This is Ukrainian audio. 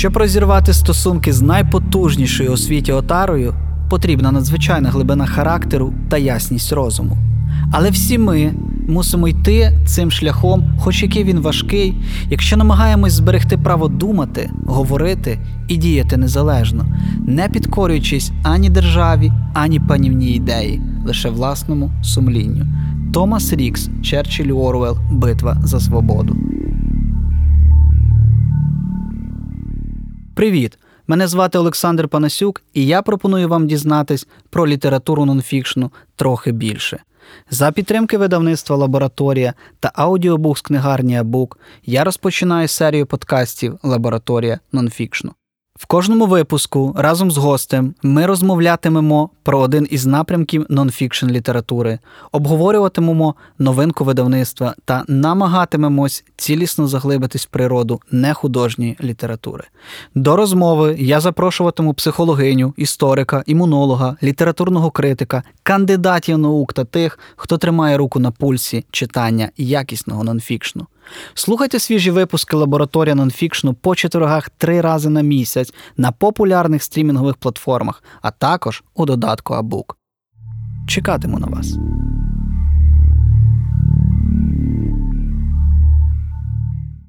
Щоб розірвати стосунки з найпотужнішою у світі отарою, потрібна надзвичайна глибина характеру та ясність розуму. Але всі ми мусимо йти цим шляхом, хоч який він важкий, якщо намагаємось зберегти право думати, говорити і діяти незалежно, не підкорюючись ані державі, ані панівній ідеї, лише власному сумлінню. Томас Рікс, Черчилль Орвел, Битва за свободу. Привіт! Мене звати Олександр Панасюк, і я пропоную вам дізнатись про літературу нонфікшну трохи більше. За підтримки видавництва Лабораторія та аудіобук з книгарні Абук я розпочинаю серію подкастів Лабораторія нонфікшну. В кожному випуску разом з гостем ми розмовлятимемо про один із напрямків нонфікшн літератури, обговорюватимемо новинку видавництва та намагатимемось цілісно заглибитись в природу нехудожньої літератури. До розмови я запрошуватиму психологиню, історика, імунолога, літературного критика, кандидатів наук та тих, хто тримає руку на пульсі читання якісного нонфікшну. Слухайте свіжі випуски лабораторія нонфікшну по четвергах три рази на місяць на популярних стрімінгових платформах, а також у додатку Абук. Чекатиму на вас.